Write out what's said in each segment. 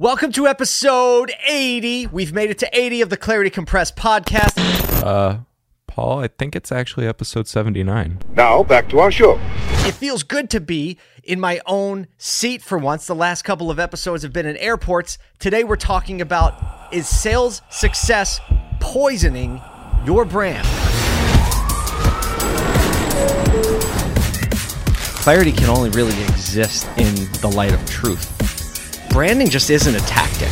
Welcome to episode 80. We've made it to 80 of the Clarity Compressed podcast. Uh, Paul, I think it's actually episode 79. Now, back to our show. It feels good to be in my own seat for once. The last couple of episodes have been in airports. Today we're talking about is sales success poisoning your brand? Clarity can only really exist in the light of truth. Branding just isn't a tactic,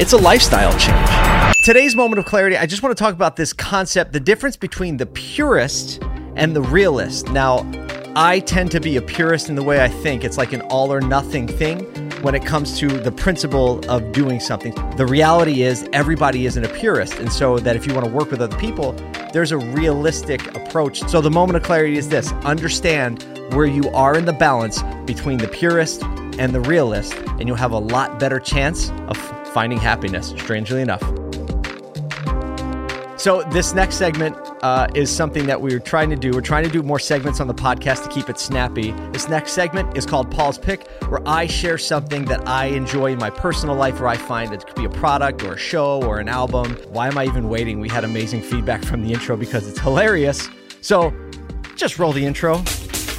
it's a lifestyle change. Today's moment of clarity, I just want to talk about this concept the difference between the purist and the realist. Now, I tend to be a purist in the way I think. It's like an all or nothing thing when it comes to the principle of doing something. The reality is, everybody isn't a purist. And so, that if you want to work with other people, there's a realistic approach. So, the moment of clarity is this understand where you are in the balance between the purist and the realist, and you'll have a lot better chance of finding happiness, strangely enough. So, this next segment uh, is something that we're trying to do. We're trying to do more segments on the podcast to keep it snappy. This next segment is called Paul's Pick, where I share something that I enjoy in my personal life, where I find it could be a product or a show or an album. Why am I even waiting? We had amazing feedback from the intro because it's hilarious. So, just roll the intro.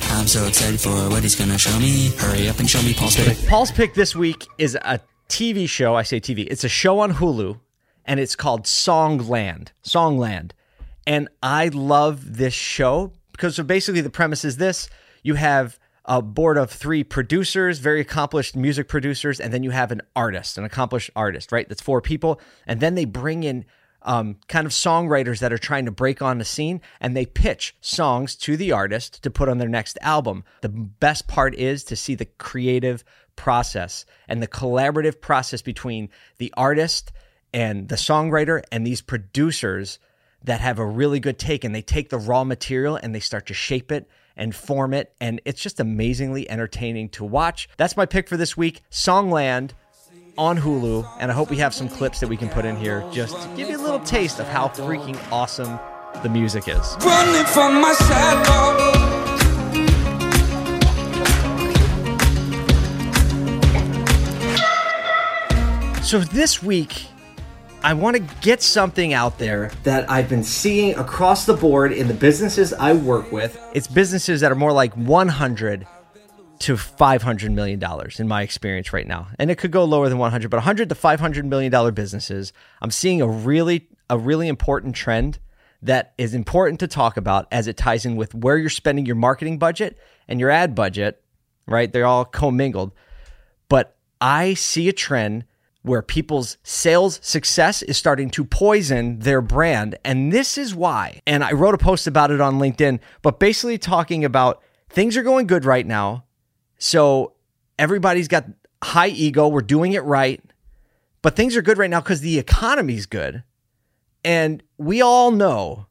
I'm so excited for what he's gonna show me. Hurry up and show me Paul's pick. Paul's Pick this week is a TV show. I say TV, it's a show on Hulu, and it's called Songland. Songland. And I love this show because so basically the premise is this you have a board of three producers, very accomplished music producers, and then you have an artist, an accomplished artist, right? That's four people. And then they bring in um, kind of songwriters that are trying to break on the scene and they pitch songs to the artist to put on their next album. The best part is to see the creative process and the collaborative process between the artist and the songwriter and these producers that have a really good take and they take the raw material and they start to shape it and form it and it's just amazingly entertaining to watch. That's my pick for this week, Songland on Hulu, and I hope we have some clips that we can put in here just to give you a little taste of how freaking awesome the music is. running from my. So this week, I want to get something out there that I've been seeing across the board in the businesses I work with. It's businesses that are more like 100 to 500 million dollars in my experience right now. And it could go lower than 100, but 100 to 500 million dollar businesses. I'm seeing a really a really important trend that is important to talk about as it ties in with where you're spending your marketing budget and your ad budget, right? They're all commingled. But I see a trend where people's sales success is starting to poison their brand. And this is why. And I wrote a post about it on LinkedIn, but basically talking about things are going good right now. So everybody's got high ego. We're doing it right. But things are good right now because the economy's good. And we all know,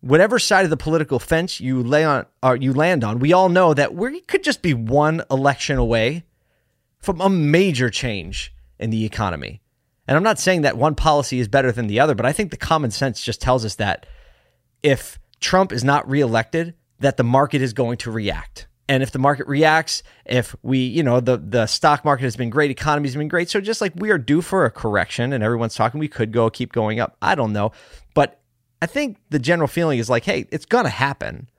whatever side of the political fence you lay on or you land on, we all know that we could just be one election away from a major change in the economy. And I'm not saying that one policy is better than the other, but I think the common sense just tells us that if Trump is not reelected, that the market is going to react. And if the market reacts, if we, you know, the the stock market has been great, economy's been great, so just like we are due for a correction, and everyone's talking, we could go keep going up. I don't know, but I think the general feeling is like, hey, it's gonna happen.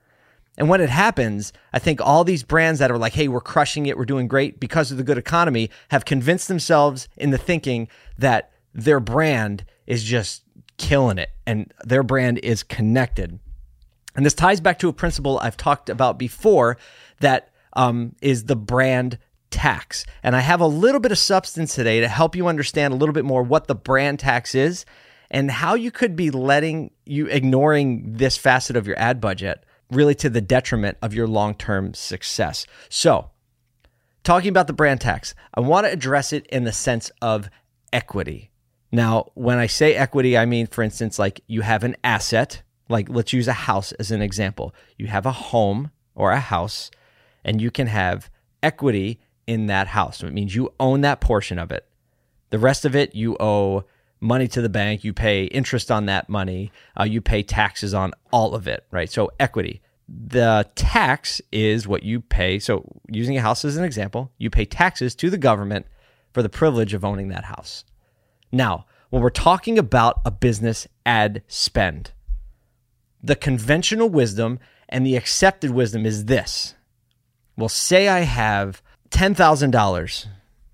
And when it happens, I think all these brands that are like, hey, we're crushing it, we're doing great because of the good economy, have convinced themselves in the thinking that their brand is just killing it and their brand is connected. And this ties back to a principle I've talked about before that um, is the brand tax. And I have a little bit of substance today to help you understand a little bit more what the brand tax is and how you could be letting you ignoring this facet of your ad budget really to the detriment of your long term success. So, talking about the brand tax, I want to address it in the sense of equity. Now, when I say equity, I mean, for instance, like you have an asset, like let's use a house as an example. You have a home or a house, and you can have equity in that house. So it means you own that portion of it. The rest of it, you owe money to the bank, you pay interest on that money, uh, you pay taxes on all of it, right? So equity. The tax is what you pay. So using a house as an example, you pay taxes to the government for the privilege of owning that house. Now, when we're talking about a business ad spend, the conventional wisdom and the accepted wisdom is this. Well, say I have $10,000.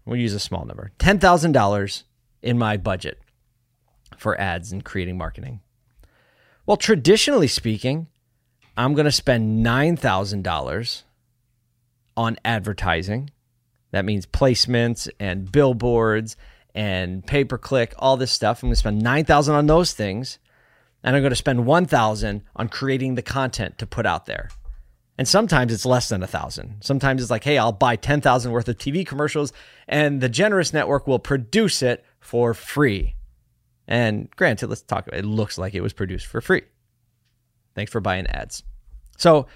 We'll use a small number $10,000 in my budget for ads and creating marketing. Well, traditionally speaking, I'm going to spend $9,000 on advertising. That means placements and billboards and pay per click, all this stuff. I'm going to spend 9000 on those things and I'm going to spend 1000 on creating the content to put out there. And sometimes it's less than a thousand. Sometimes it's like, hey, I'll buy 10,000 worth of TV commercials and the Generous Network will produce it for free. And granted, let's talk about it. It looks like it was produced for free. Thanks for buying ads. So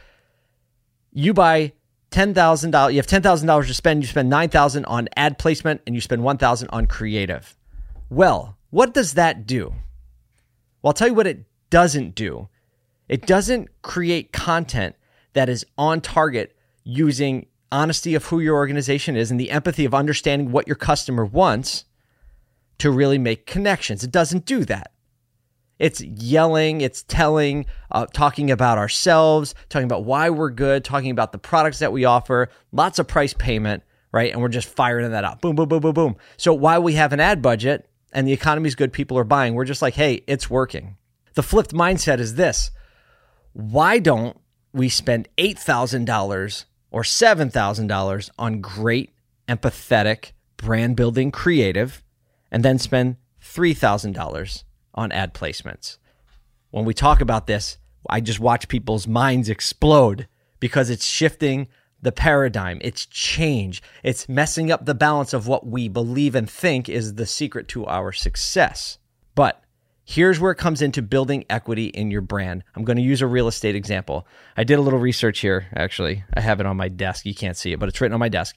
you buy ten thousand dollars. You have ten thousand dollars to spend. You spend nine thousand on ad placement, and you spend one thousand on creative. Well, what does that do? Well, I'll tell you what it doesn't do. It doesn't create content that is on target using honesty of who your organization is and the empathy of understanding what your customer wants to really make connections. It doesn't do that. It's yelling, it's telling, uh, talking about ourselves, talking about why we're good, talking about the products that we offer, lots of price payment, right? And we're just firing that up. Boom, boom, boom, boom, boom. So why we have an ad budget and the economy's good, people are buying, we're just like, hey, it's working. The flipped mindset is this why don't we spend $8,000 or $7,000 on great, empathetic, brand building creative and then spend $3,000 on ad placements. When we talk about this, I just watch people's minds explode because it's shifting the paradigm. It's change. It's messing up the balance of what we believe and think is the secret to our success. But here's where it comes into building equity in your brand. I'm going to use a real estate example. I did a little research here, actually. I have it on my desk. You can't see it, but it's written on my desk.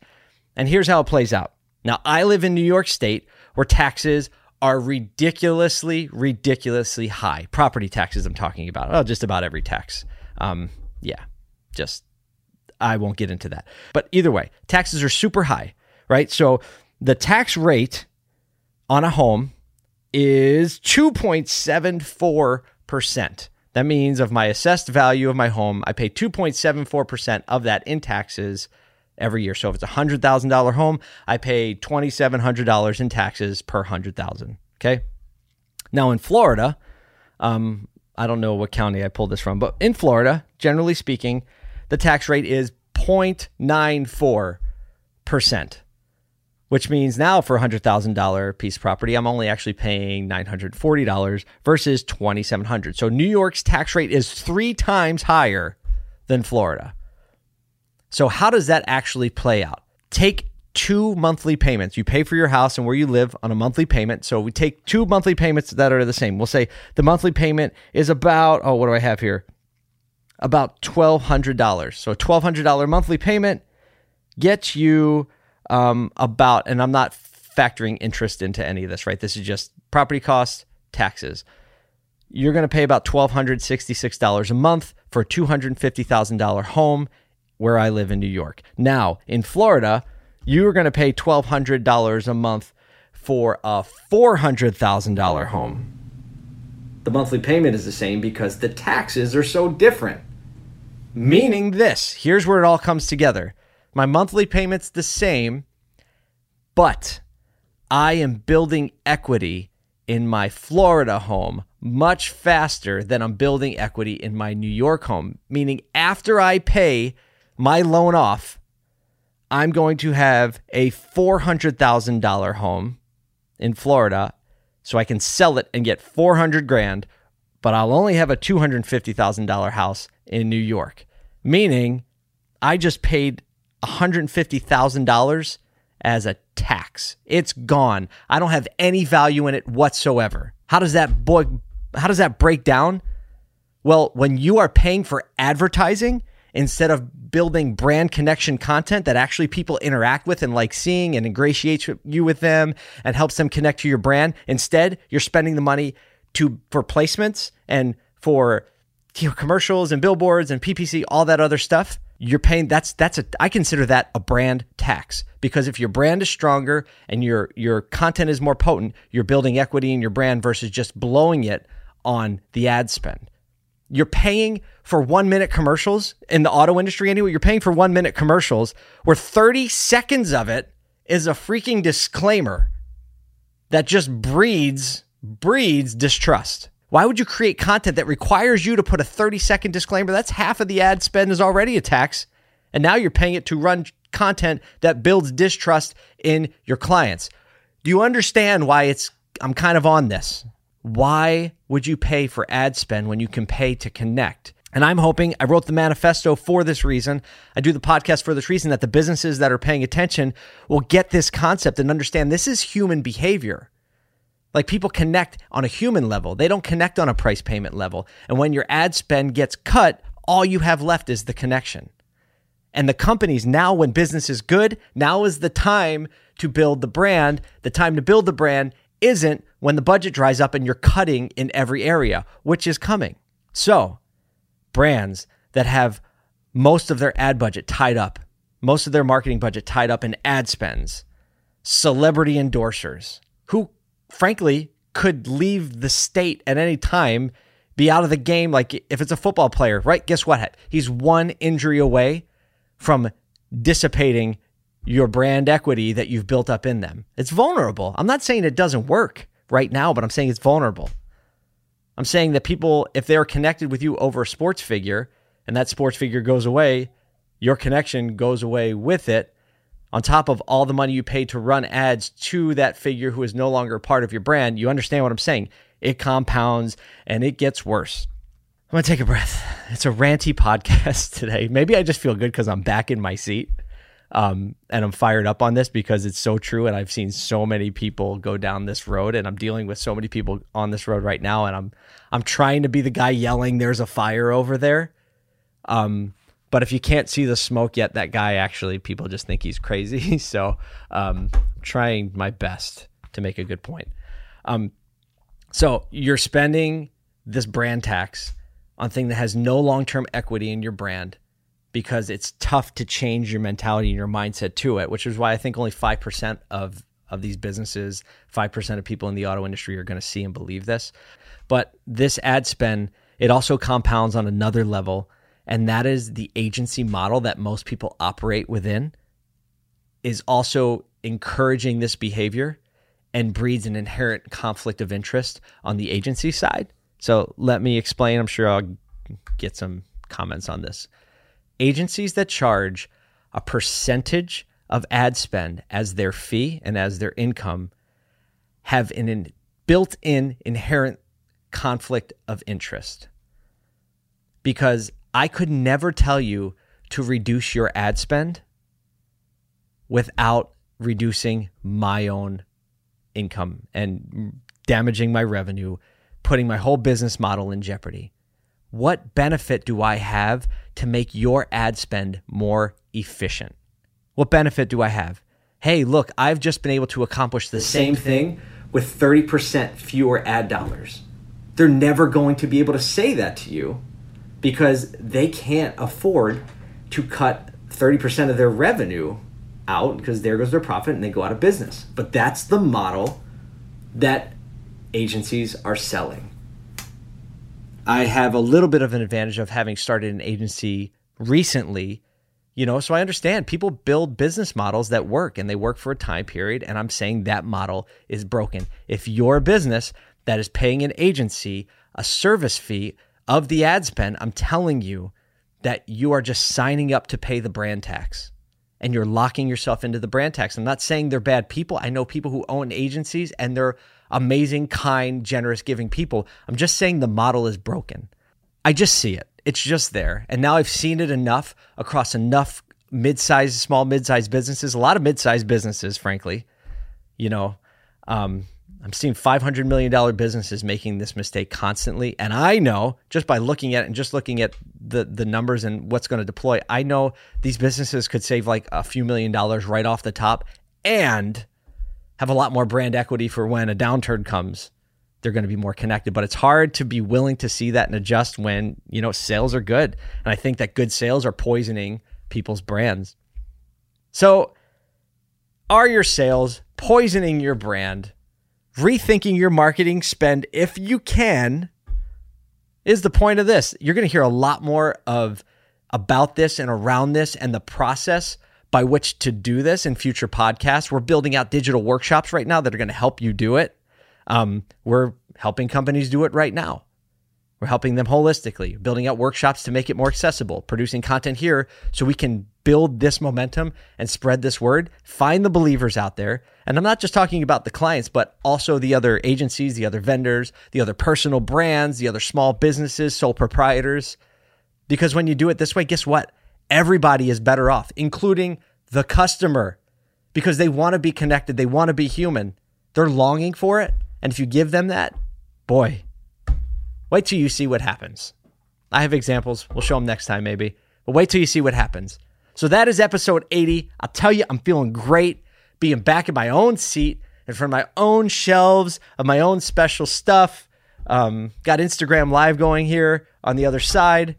And here's how it plays out. Now, I live in New York State where taxes are ridiculously, ridiculously high. Property taxes, I'm talking about. Oh, just about every tax. Um, yeah, just, I won't get into that. But either way, taxes are super high, right? So the tax rate on a home is 2.74%. That means of my assessed value of my home, I pay 2.74% of that in taxes every year. So if it's a hundred thousand dollar home, I pay twenty seven hundred dollars in taxes per hundred thousand. Okay. Now in Florida, um, I don't know what county I pulled this from, but in Florida, generally speaking, the tax rate is 0.94 percent. Which means now for a hundred thousand dollar piece of property, I'm only actually paying nine hundred forty dollars versus twenty seven hundred. So New York's tax rate is three times higher than Florida. So, how does that actually play out? Take two monthly payments. You pay for your house and where you live on a monthly payment. So, we take two monthly payments that are the same. We'll say the monthly payment is about, oh, what do I have here? About $1,200. So, a $1,200 monthly payment gets you um, about, and I'm not factoring interest into any of this, right? This is just property costs, taxes. You're going to pay about $1,266 a month for a $250,000 home where I live in New York. Now, in Florida, you are going to pay $1,200 a month for a $400,000 home. The monthly payment is the same because the taxes are so different. Meaning this here's where it all comes together. My monthly payment's the same, but I am building equity in my Florida home much faster than I'm building equity in my New York home. Meaning, after I pay my loan off, I'm going to have a $400,000 home in Florida so I can sell it and get 400 grand, but I'll only have a $250,000 house in New York. Meaning I just paid $150,000 as a tax. It's gone. I don't have any value in it whatsoever. How does that boy how does that break down? Well, when you are paying for advertising, instead of building brand connection content that actually people interact with and like seeing and ingratiates you with them and helps them connect to your brand. Instead, you're spending the money to for placements and for you know, commercials and billboards and PPC, all that other stuff. you're paying that's that's a I consider that a brand tax because if your brand is stronger and your your content is more potent, you're building equity in your brand versus just blowing it on the ad spend. You're paying for 1 minute commercials in the auto industry anyway, you're paying for 1 minute commercials where 30 seconds of it is a freaking disclaimer that just breeds breeds distrust. Why would you create content that requires you to put a 30 second disclaimer? That's half of the ad spend is already a tax. And now you're paying it to run content that builds distrust in your clients. Do you understand why it's I'm kind of on this? Why would you pay for ad spend when you can pay to connect? And I'm hoping I wrote the manifesto for this reason. I do the podcast for this reason that the businesses that are paying attention will get this concept and understand this is human behavior. Like people connect on a human level, they don't connect on a price payment level. And when your ad spend gets cut, all you have left is the connection. And the companies now, when business is good, now is the time to build the brand. The time to build the brand isn't when the budget dries up and you're cutting in every area, which is coming. So, brands that have most of their ad budget tied up, most of their marketing budget tied up in ad spends, celebrity endorsers who frankly, could leave the state at any time, be out of the game. Like if it's a football player, right? Guess what? He's one injury away from dissipating your brand equity that you've built up in them. It's vulnerable. I'm not saying it doesn't work right now, but I'm saying it's vulnerable. I'm saying that people, if they're connected with you over a sports figure and that sports figure goes away, your connection goes away with it on top of all the money you paid to run ads to that figure who is no longer part of your brand, you understand what I'm saying. It compounds and it gets worse. I'm to take a breath. It's a ranty podcast today. Maybe I just feel good because I'm back in my seat. Um, and I'm fired up on this because it's so true. And I've seen so many people go down this road, and I'm dealing with so many people on this road right now. And I'm I'm trying to be the guy yelling, "There's a fire over there." Um, but if you can't see the smoke yet, that guy actually, people just think he's crazy. so um, trying my best to make a good point. Um, so you're spending this brand tax on thing that has no long-term equity in your brand because it's tough to change your mentality and your mindset to it, which is why I think only 5% of of these businesses, 5% of people in the auto industry are going to see and believe this. But this ad spend, it also compounds on another level and that is the agency model that most people operate within, is also encouraging this behavior and breeds an inherent conflict of interest on the agency side. So let me explain. I'm sure I'll get some comments on this. Agencies that charge a percentage of ad spend as their fee and as their income have an built in inherent conflict of interest. Because I could never tell you to reduce your ad spend without reducing my own income and damaging my revenue, putting my whole business model in jeopardy. What benefit do I have to make your ad spend more efficient? What benefit do I have? Hey, look, I've just been able to accomplish the same thing with 30% fewer ad dollars. They're never going to be able to say that to you because they can't afford to cut 30% of their revenue out because there goes their profit and they go out of business. But that's the model that agencies are selling. I have a little bit of an advantage of having started an agency recently, you know, so I understand people build business models that work and they work for a time period. And I'm saying that model is broken. If your business that is paying an agency a service fee of the ad spend, I'm telling you that you are just signing up to pay the brand tax and you're locking yourself into the brand tax. I'm not saying they're bad people. I know people who own agencies and they're amazing, kind, generous, giving people. I'm just saying the model is broken. I just see it. It's just there. And now I've seen it enough across enough mid-sized, small mid-sized businesses, a lot of mid-sized businesses, frankly. You know, um, I'm seeing $500 million businesses making this mistake constantly. And I know just by looking at it and just looking at the, the numbers and what's going to deploy, I know these businesses could save like a few million dollars right off the top and have a lot more brand equity for when a downturn comes. They're going to be more connected, but it's hard to be willing to see that and adjust when, you know, sales are good. And I think that good sales are poisoning people's brands. So, are your sales poisoning your brand? Rethinking your marketing spend if you can is the point of this. You're going to hear a lot more of about this and around this and the process by which to do this in future podcasts. We're building out digital workshops right now that are going to help you do it. Um, we're helping companies do it right now. We're helping them holistically, building out workshops to make it more accessible, producing content here so we can build this momentum and spread this word. Find the believers out there. And I'm not just talking about the clients, but also the other agencies, the other vendors, the other personal brands, the other small businesses, sole proprietors. Because when you do it this way, guess what? Everybody is better off, including the customer, because they want to be connected, they want to be human. They're longing for it. And if you give them that, boy, Wait till you see what happens. I have examples. We'll show them next time, maybe. But wait till you see what happens. So that is episode 80. I'll tell you, I'm feeling great being back in my own seat in front of my own shelves of my own special stuff. Um, got Instagram Live going here on the other side.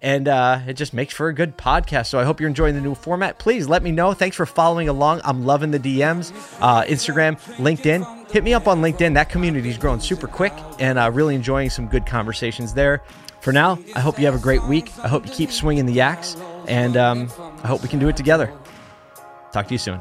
And uh, it just makes for a good podcast. So I hope you're enjoying the new format. Please let me know. Thanks for following along. I'm loving the DMs, uh, Instagram, LinkedIn hit me up on LinkedIn. That community is growing super quick and uh, really enjoying some good conversations there. For now, I hope you have a great week. I hope you keep swinging the axe, and um, I hope we can do it together. Talk to you soon.